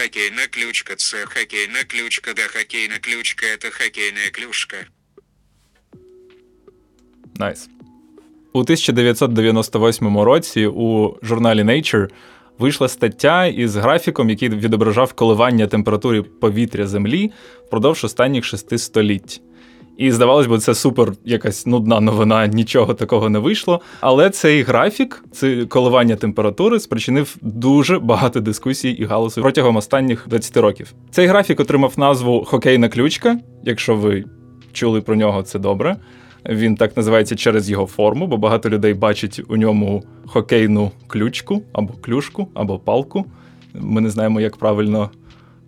хокейна ключка, це хокейна ключка, да хокейна ключка, это хоккейная клюшка. Nice. У 1998 році у журналі Nature вийшла стаття із графіком, який відображав коливання температури повітря Землі впродовж останніх шести століть. І здавалось би, це супер якась нудна новина, нічого такого не вийшло. Але цей графік, це коливання температури, спричинив дуже багато дискусій і галасу протягом останніх 20 років. Цей графік отримав назву Хокейна ключка. Якщо ви чули про нього, це добре. Він так називається через його форму, бо багато людей бачать у ньому хокейну ключку або клюшку, або палку. Ми не знаємо, як правильно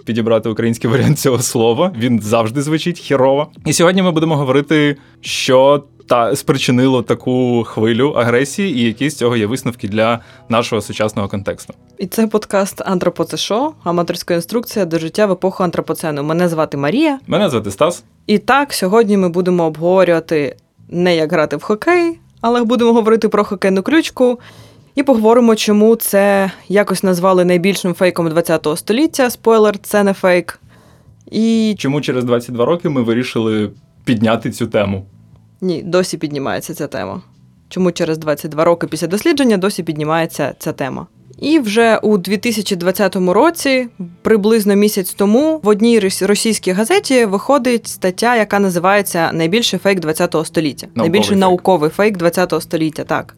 підібрати український варіант цього слова. Він завжди звучить хірово. І сьогодні ми будемо говорити, що та спричинило таку хвилю агресії, і які з цього є висновки для нашого сучасного контексту. І це подкаст Антропоце Шо, аматорська інструкція до життя в епоху антропоцену. Мене звати Марія. Мене звати Стас. І так, сьогодні ми будемо обговорювати не як грати в хокей, але будемо говорити про хокейну ключку. І поговоримо, чому це якось назвали найбільшим фейком ХХ століття. Спойлер, це не фейк. І Чому через 22 роки ми вирішили підняти цю тему? ні, досі піднімається ця тема. Чому через 22 роки після дослідження досі піднімається ця тема? І вже у 2020 році, приблизно місяць тому, в одній російській газеті виходить стаття, яка називається Найбільший фейк 20 століття. Науковий Найбільший фейк. науковий фейк 20 століття. Так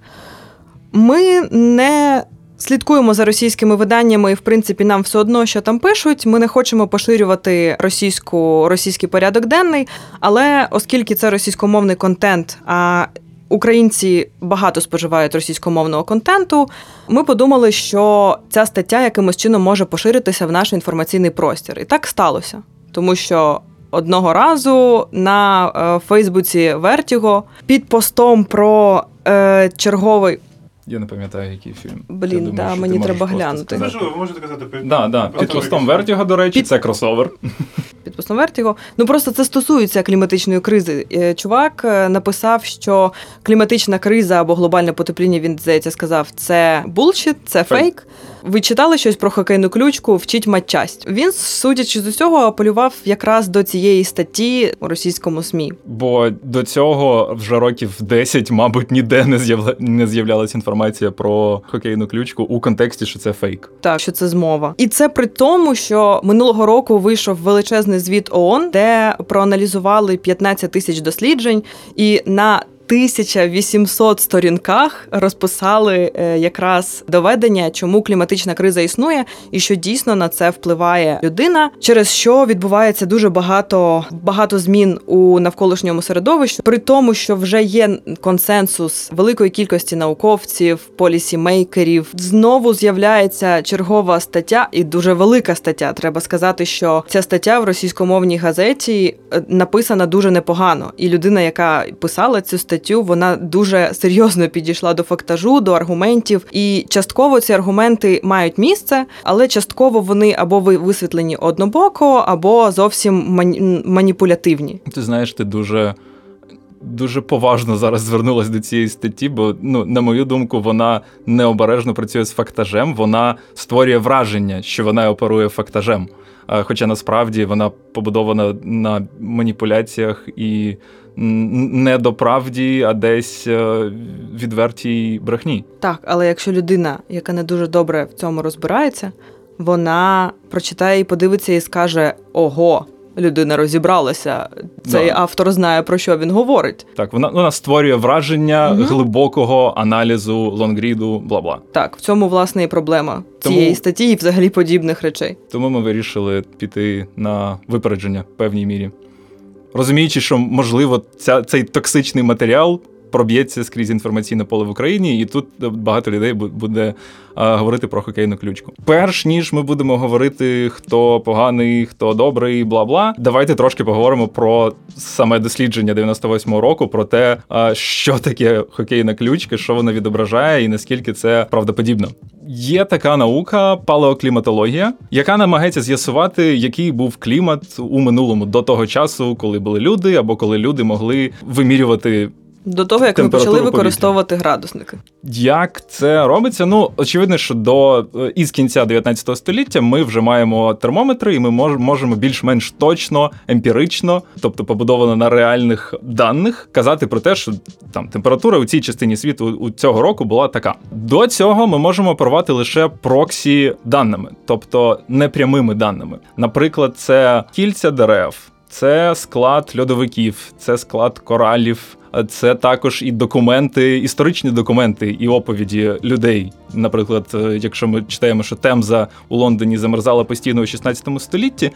ми не слідкуємо за російськими виданнями, і в принципі нам все одно, що там пишуть. Ми не хочемо поширювати російську російський порядок денний. Але оскільки це російськомовний контент, а українці багато споживають російськомовного контенту, ми подумали, що ця стаття якимось чином може поширитися в наш інформаційний простір. І так сталося, тому що. Одного разу на е, Фейсбуці Vertigo під постом про е, черговий Я не пам'ятаю, який фільм. Блін, думаю, да, що ти мені можеш треба просто глянути. сказати. Це ж ви можете казати під... Да, да. Під постом якийсь- Вертіго, до речі, Під- це кросовер. під постом вертіго. Ну просто це стосується кліматичної кризи. Е, Чувак е, написав, що кліматична криза або глобальне потепління, він здається, сказав, це булшіт, це Фейк. фейк. Ви читали щось про хокейну ключку, вчіть матчасть. Він, судячи з усього, апелював якраз до цієї статті у російському СМІ. Бо до цього вже років 10, мабуть, ніде не з'явля... не з'являлася інформація про хокейну ключку у контексті, що це фейк. Так, що це змова. І це при тому, що минулого року вийшов величезний звіт ООН, де проаналізували 15 тисяч досліджень, і на 1800 сторінках розписали е, якраз доведення, чому кліматична криза існує, і що дійсно на це впливає людина, через що відбувається дуже багато багато змін у навколишньому середовищі, при тому, що вже є консенсус великої кількості науковців, полісімейкерів. Знову з'являється чергова стаття, і дуже велика стаття. Треба сказати, що ця стаття в російськомовній газеті е, написана дуже непогано, і людина, яка писала цю статтю, вона дуже серйозно підійшла до фактажу, до аргументів. І частково ці аргументи мають місце, але частково вони або ви- висвітлені однобоко, або зовсім мані- маніпулятивні. Ти знаєш, ти дуже. Дуже поважно зараз звернулась до цієї статті, бо, ну, на мою думку, вона необережно працює з фактажем. Вона створює враження, що вона оперує фактажем. Хоча насправді вона побудована на маніпуляціях і не до правді, а десь е, відвертій брехні. Так, але якщо людина, яка не дуже добре в цьому розбирається, вона прочитає і подивиться і скаже: Ого, людина розібралася. Цей Да. автор знає про що він говорить. Так, вона, вона створює враження Мгм. глибокого аналізу лонгріду, бла бла. Так, в цьому власне і проблема Тому- цієї статті і взагалі подібних речей. Тому ми вирішили піти на випередження в певній мірі. Розуміючи, що можливо ця, цей токсичний матеріал проб'ється скрізь інформаційне поле в Україні, і тут багато людей буде а, говорити про хокейну ключку. Перш ніж ми будемо говорити, хто поганий, хто добрий, бла бла. Давайте трошки поговоримо про саме дослідження 98-го року, про те, а, що таке хокейна ключка, що вона відображає, і наскільки це правдоподібно. Є така наука палеокліматологія, яка намагається з'ясувати, який був клімат у минулому до того часу, коли були люди, або коли люди могли вимірювати До того, як ми почали повітря. використовувати градусники. Як це робиться? Ну, очевидно, що до е, із кінця 19 століття ми вже маємо термометри, і ми можемо більш-менш точно, емпірично, тобто побудовано на реальних даних, казати про те, що там температура у цій частині світу у цього року була така. До цього ми можемо оперувати лише проксі даними, тобто непрямими даними. Наприклад, це кільця дерев. Це склад льодовиків, це склад коралів, це також і документи, історичні документи і оповіді людей. Наприклад, е, якщо ми читаємо, що Темза у Лондоні замерзала постійно у 16 столітті,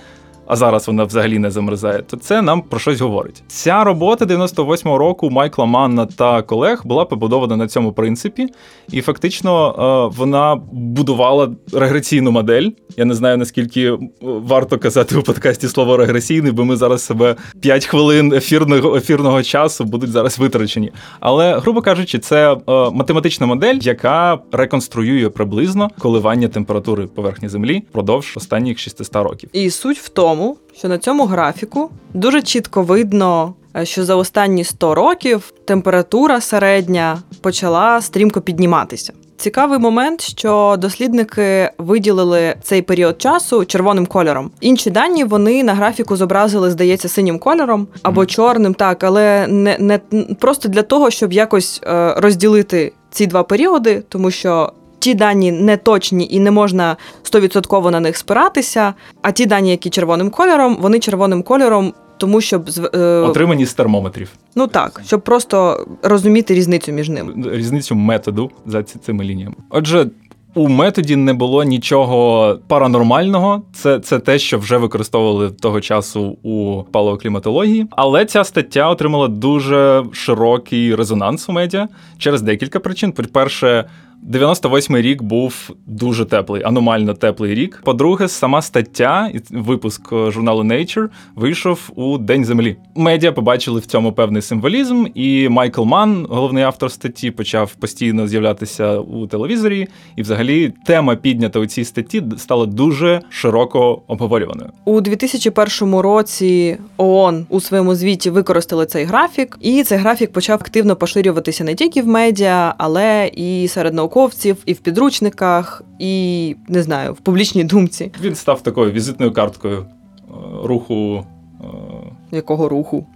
а зараз вона взагалі не замерзає, то це нам про щось говорить. Ця робота 98-го року Майкла Манна та колег була побудована на цьому принципі, і фактично е, вона будувала регресійну модель. Я не знаю наскільки е, варто казати у подкасті слово регресійний, бо ми зараз себе 5 хвилин ефірного ефірного часу будуть зараз витрачені. Але, грубо кажучи, це е, математична модель, яка реконструює приблизно коливання температури поверхні землі впродовж останніх 600 років. І суть в тому, що на цьому графіку дуже чітко видно, е, що за останні 100 років температура середня почала стрімко підніматися. Цікавий момент, що дослідники виділили цей період часу червоним кольором. Інші дані вони на графіку зобразили, здається, синім кольором або чорним, так, але не, не просто для того, щоб якось е, розділити ці два періоди, тому що ті дані не точні і не можна 100% на них спиратися. А ті дані, які червоним кольором, вони червоним кольором, тому щоб е, Отримані з термометрів. ну так, щоб просто розуміти різницю між ними. різницю методу за ці- цими лініями. Отже, у методі не було нічого паранормального. Це, це те, що вже використовували того часу у палеокліматології. Але ця стаття отримала дуже широкий резонанс у медіа через декілька причин. По-перше, 98-й рік був дуже теплий, аномально теплий рік. По-друге, сама стаття і випуск е, журналу Nature вийшов у День Землі. Медіа побачили в цьому певний символізм, і Майкл Манн, головний автор статті, почав постійно з'являтися у телевізорі. І, взагалі, тема піднята у цій статті стала дуже широко обговорюваною. У 2001 році ООН у своєму звіті використали цей графік, і цей графік почав активно поширюватися не тільки в медіа, але і серед науковців, і в підручниках, і не знаю, в публічній думці. Він став такою візитною карткою е, руху. е, Якого руху?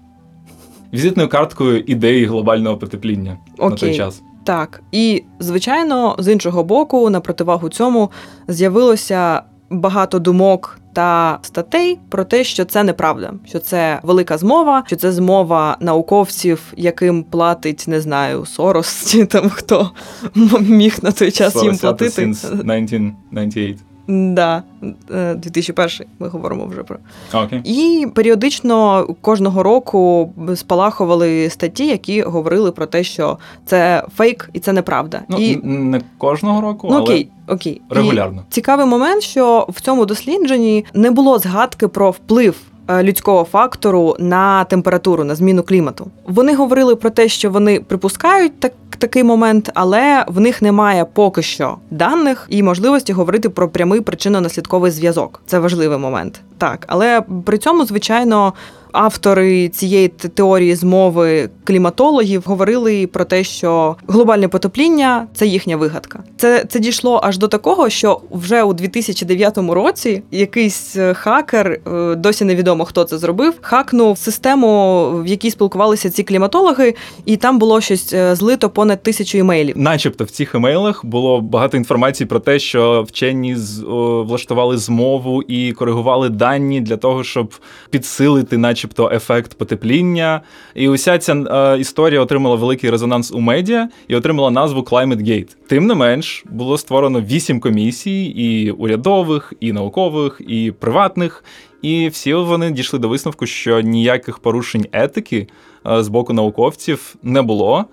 Візитною карткою ідеї глобального потепління на той час. Так, і звичайно, з іншого боку, на противагу цьому з'явилося багато думок та статей про те, що це неправда, що це велика змова, що це змова науковців, яким платить, не знаю, Сорос чи там хто міг на той час їм 40 платити. since 1998. Да, е, 2001 ми говоримо вже про. okay. І періодично кожного року спалахували статті, які говорили про те, що це фейк і це неправда. Ну, і не кожного року, ну але окей, окей. регулярно. І цікавий момент, що в цьому дослідженні не було згадки про вплив. Е, Людського фактору на температуру, на зміну клімату. Вони говорили про те, що вони припускають так, такий момент, але в них немає поки що даних і можливості говорити про прямий причинно-наслідковий зв'язок. Це важливий момент. Так, але при цьому, звичайно, автори цієї теорії змови кліматологів говорили про те, що глобальне потепління це їхня вигадка. Це, це дійшло аж до такого, що вже у 2009 році якийсь е, хакер, е, досі невідомо хто це зробив, хакнув систему, в якій спілкувалися ці кліматологи, і там було щось е, злито понад тисячу імейлів. Начебто в цих емейлах було багато інформації про те, що вчені з- влаштували змову і коригували дані для того, щоб підсилити, начебто, ефект потепління. І уся ця е, історія отримала великий резонанс у медіа і отримала назву Climate Gate. Тим не менш, було створено вісім комісій, і урядових, і наукових, і приватних. І всі вони дійшли до висновку, що ніяких порушень етики е, з боку науковців не було.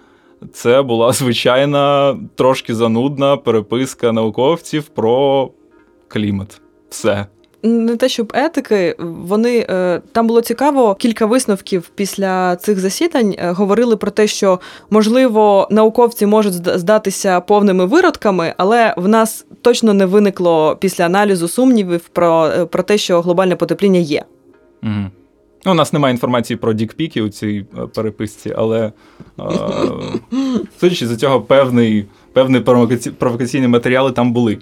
Це була звичайна, трошки занудна переписка науковців про клімат. Все. Не те, щоб етики, вони е, там було цікаво. Кілька висновків після цих засідань е, говорили про те, що можливо науковці можуть здатися повними виродками, але в нас точно не виникло після аналізу сумнівів про, е, про те, що глобальне потепління є. Угу. Ну, у нас немає інформації про дікпіки у цій переписці, але судячи з цього, певний, певний провокаці- провокаційні матеріали там були.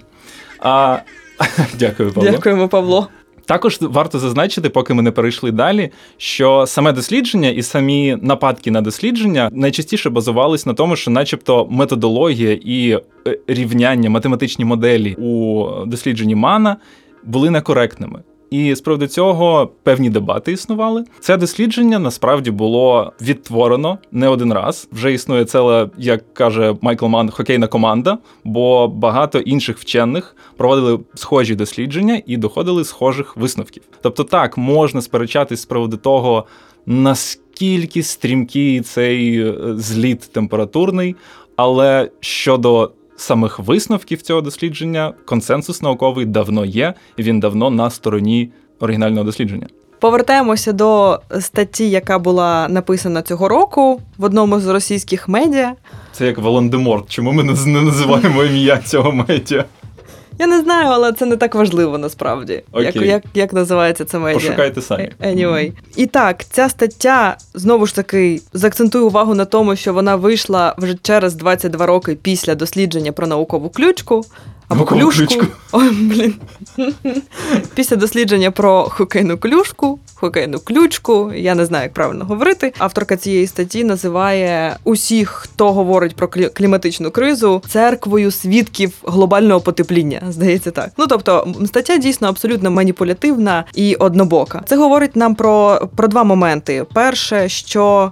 А, дякую, Павло. Дякуємо, Павло. Також варто зазначити, поки ми не перейшли далі, що саме дослідження і самі нападки на дослідження найчастіше базувались на тому, що, начебто, методологія і е, рівняння, математичні моделі у дослідженні Мана були некоректними. І з приводу цього певні дебати існували. Це дослідження насправді було відтворено не один раз. Вже існує ціла, як каже Майкл Ман, хокейна команда, бо багато інших вчених проводили схожі дослідження і доходили схожих висновків. Тобто, так можна сперечатись з приводу того, наскільки стрімкий цей е, зліт температурний, але щодо самих висновків цього дослідження, консенсус науковий давно є, і він давно на стороні оригінального дослідження. Повертаємося до статті, яка була написана цього року в одному з російських медіа. Це як Волан-де-Морт. Чому ми не називаємо ім'я цього медіа? Я не знаю, але це не так важливо насправді. Як, як, як називається це медіа? Пошукайте самі. Anyway. І так, ця стаття знову ж таки заакцентую увагу на тому, що вона вийшла вже через 22 роки після дослідження про наукову ключку. Або клюшку. ключку. Ой, блін. Після дослідження про хокейну клюшку, хокейну ключку, я не знаю, як правильно говорити. Авторка цієї статті називає усіх, хто говорить про клі- кліматичну кризу, церквою свідків глобального потепління. Здається, так. Ну тобто, стаття дійсно абсолютно маніпулятивна і однобока. Це говорить нам про, про два моменти: перше, що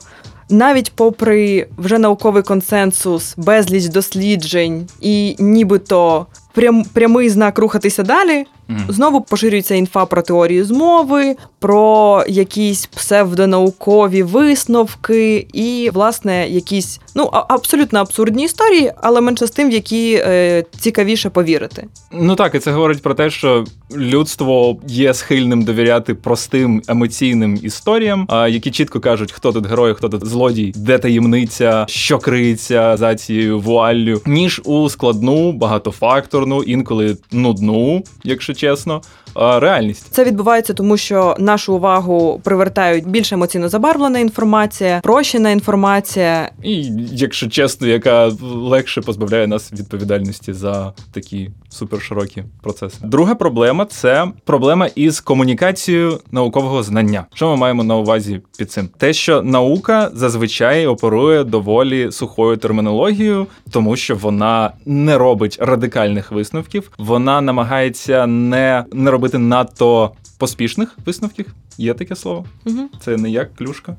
навіть попри вже науковий консенсус, безліч досліджень і нібито прям, прямий знак рухатися далі. Знову поширюється інфа про теорії змови, про якісь псевдонаукові висновки і, власне, якісь ну абсолютно абсурдні історії, але менше з тим, в які е, цікавіше повірити. Ну так, і це говорить про те, що людство є схильним довіряти простим емоційним історіям, а, які чітко кажуть, хто тут герой, хто тут злодій, де таємниця, що криється за цією вуаллю, ніж у складну, багатофакторну, інколи нудну, якщо чесно, а, реальність. Це відбувається тому, що нашу увагу привертають більш емоційно забарвлена інформація, прощена інформація. І, якщо чесно, яка легше позбавляє нас відповідальності за такі суперширокі процеси. Друга проблема це проблема із комунікацією наукового знання. Що ми маємо на увазі під цим? Те, що наука зазвичай оперує доволі сухою термінологією, тому що вона не робить радикальних висновків, вона намагається не, не робити надто поспішних висновків. Є таке слово? Угу. Це не як клюшка.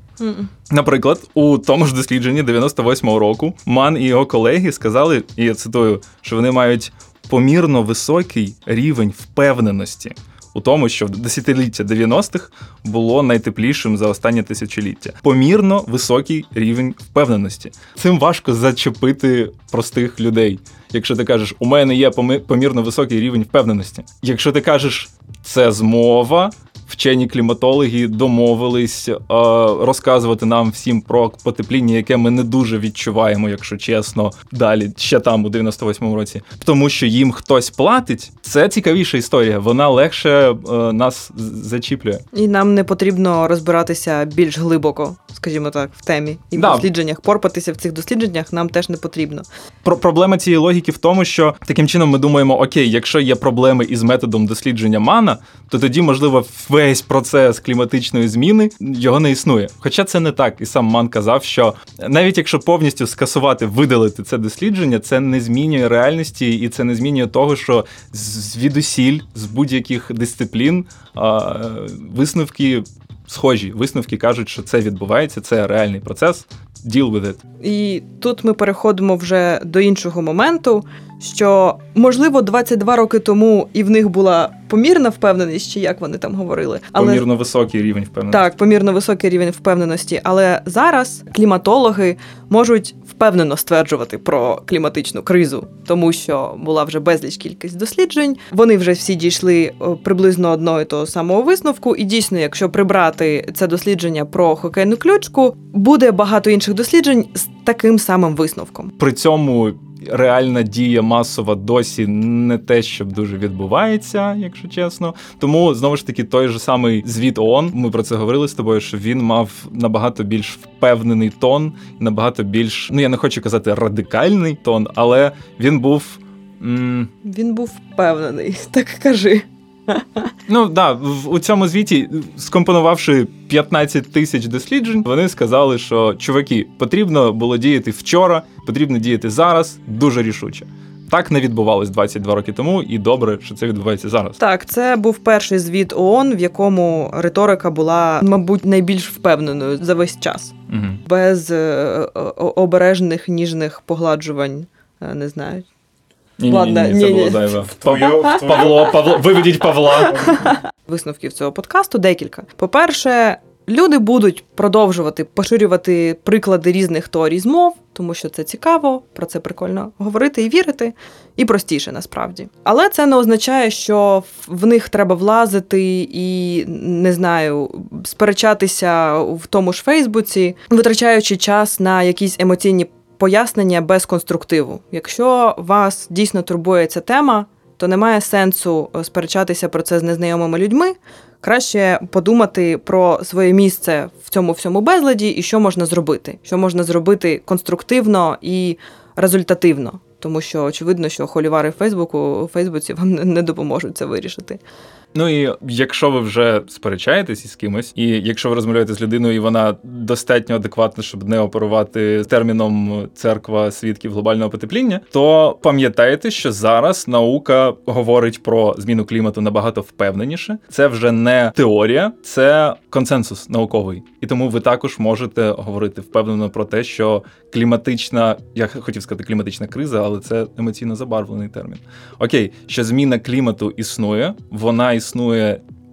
Наприклад, у тому ж дослідженні 98-го року Ман і його колеги сказали, і я цитую, що вони мають помірно високий рівень впевненості у тому, що десятиліття 90-х було найтеплішим за останнє тисячоліття. Помірно високий рівень впевненості. Цим важко зачепити простих людей. Якщо ти кажеш, у мене є помірно високий рівень впевненості. Якщо ти кажеш, це змова, вчені кліматологи домовились е, розказувати нам всім про потепління, яке ми не дуже відчуваємо, якщо чесно, далі ще там у 98-му році, тому що їм хтось платить. Це цікавіша історія. Вона легше е, нас зачіплює. І нам не потрібно розбиратися більш глибоко, скажімо так, в темі і в дослідженнях. Порпатися в цих дослідженнях нам теж не потрібно. Про проблема цієї логіки в тому, що таким чином ми думаємо: окей, якщо є проблеми із методом дослідження мана, то тоді, можливо, весь процес кліматичної зміни його не існує. Хоча це не так, і сам Ман казав, що навіть якщо повністю скасувати, видалити це дослідження, це не змінює реальності, і це не змінює того, що звідусіль з будь-яких дисциплін висновки схожі. Висновки кажуть, що це відбувається, це реальний процес. Deal with it. І тут ми переходимо вже до іншого моменту, що можливо 22 роки тому і в них була помірна впевненість, чи як вони там говорили, але Помірно високий рівень впевненості. так, помірно високий рівень впевненості. Але зараз кліматологи можуть впевнено стверджувати про кліматичну кризу, тому що була вже безліч кількість досліджень. Вони вже всі дійшли приблизно одного і того самого висновку. І дійсно, якщо прибрати це дослідження про хокейну ключку, буде багато інших досліджень з таким самим висновком. При цьому реальна дія масова досі не те, що дуже відбувається, якщо чесно. Тому знову ж таки, той же самий звіт ООН, ми про це говорили з тобою, що він мав набагато більш впевнений тон, набагато більш, ну я не хочу казати радикальний тон, але він був. м, Він був впевнений, так кажи. Ну да, в у цьому звіті, скомпонувавши 15 тисяч досліджень, вони сказали, що чуваки, потрібно було діяти вчора, потрібно діяти зараз дуже рішуче. Так не відбувалось 22 роки тому, і добре, що це відбувається зараз. Так, це був перший звіт ООН, в якому риторика була, мабуть, найбільш впевненою за весь час, Угу. без е, обережних ніжних погладжувань. е, Не знаю. Ні, Ладно, ні, ні, це було зайве. Твою- в твою- Павло, Павло, виведіть Павла. Висновків цього подкасту декілька. По-перше, люди будуть продовжувати поширювати приклади різних теорій змов, тому що це цікаво, про це прикольно говорити і вірити, і простіше насправді. Але це не означає, що в них треба влазити і не знаю, сперечатися в тому ж Фейсбуці, витрачаючи час на якісь емоційні пояснення без конструктиву. Якщо вас дійсно турбує ця тема, то немає сенсу е, сперечатися про це з незнайомими людьми. Краще подумати про своє місце в цьому всьому безладі і що можна зробити. Що можна зробити конструктивно і результативно. Тому що очевидно, що холівари Фейсбуку у Фейсбуці вам не- допоможуть це вирішити. Ну і якщо ви вже сперечаєтесь із кимось, і якщо ви розмовляєте з людиною, і вона достатньо адекватна, щоб не оперувати терміном церква свідків глобального потепління, то пам'ятайте, що зараз наука говорить про зміну клімату набагато впевненіше. Це вже не теорія, це консенсус науковий. І тому ви також можете говорити впевнено про те, що кліматична, я хотів сказати кліматична криза, але це емоційно забарвлений термін. Окей, що зміна клімату існує, вона існує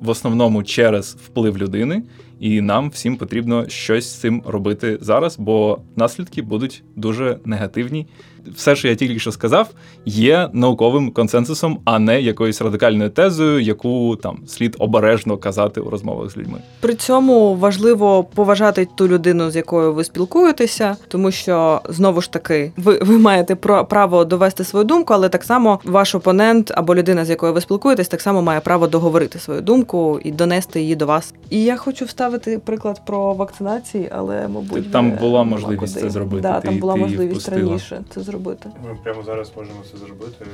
в основному через вплив людини, і нам всім потрібно щось з цим робити зараз, бо наслідки будуть дуже негативні. Все, що я тільки що сказав, є науковим консенсусом, а не якоюсь радикальною тезою, яку там слід обережно казати у розмовах з людьми. При цьому важливо поважати ту людину, з якою ви спілкуєтеся, тому що знову ж таки ви, ви маєте право довести свою думку, але так само ваш опонент або людина, з якою ви спілкуєтесь, так само має право договорити свою думку і донести її до вас. І я хочу вставити приклад про вакцинації, але мабуть Там була можливість це зробити, Да, ти- там була ти можливість раніше це зробити. Ми прямо зараз можемо це зробити.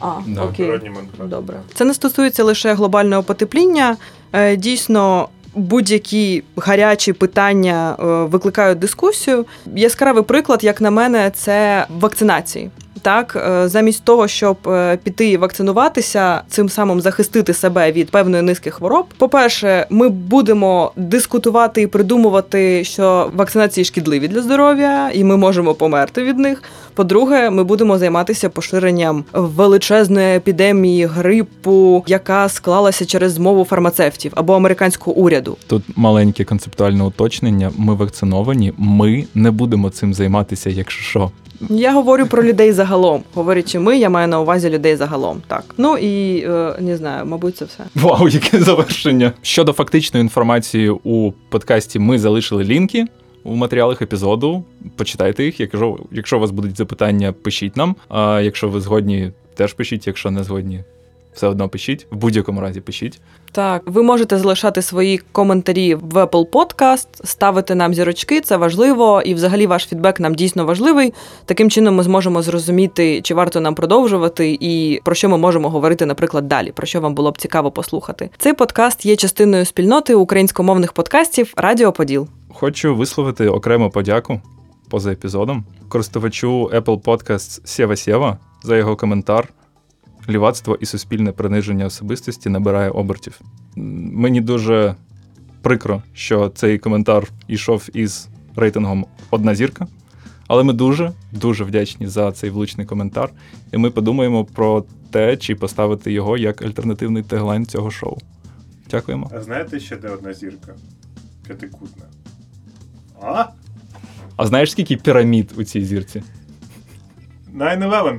А, Да. окей. Добре. Це не стосується лише глобального потепління. Е, Дійсно, будь-які гарячі питання е, викликають дискусію. Яскравий приклад, як на мене, це вакцинації. Так, е, замість того, щоб е, піти вакцинуватися, цим самим захистити себе від певної низки хвороб. По-перше, ми будемо дискутувати і придумувати, що вакцинації шкідливі для здоров'я, і ми можемо померти від них. По-друге, ми будемо займатися поширенням величезної епідемії грипу, яка склалася через змову фармацевтів або американського уряду. Тут маленьке концептуальне уточнення. Ми вакциновані, ми не будемо цим займатися, якщо що. Я говорю про людей загалом. Говорячи ми, я маю на увазі людей загалом. Так. Ну і е, не знаю, мабуть, це все. Вау, яке завершення! Щодо фактичної інформації у подкасті, ми залишили лінки у матеріалах епізоду. Почитайте їх. Якщо, якщо у вас будуть запитання, пишіть нам. А якщо ви згодні, теж пишіть. Якщо не згодні, все одно пишіть. В будь-якому разі пишіть. Так, ви можете залишати свої коментарі в Apple Podcast, ставити нам зірочки, це важливо, і взагалі ваш фідбек нам дійсно важливий. Таким чином ми зможемо зрозуміти, чи варто нам продовжувати, і про що ми можемо говорити, наприклад, далі, про що вам було б цікаво послухати. Цей подкаст є частиною спільноти українськомовних подкастів Радіо Поділ. Хочу висловити окрему подяку поза епізодом користувачу Apple Podcasts Сєва Сєва за його коментар. Лівацтво і суспільне приниження особистості набирає обертів. Мені дуже прикро, що цей коментар йшов із рейтингом одна зірка. Але ми дуже дуже вдячні за цей влучний коментар. І ми подумаємо про те, чи поставити його як альтернативний теглайн цього шоу. Дякуємо. А знаєте ще де одна зірка? П'ятикутна. А? А знаєш, скільки пірамід у цій зірці? 9-11.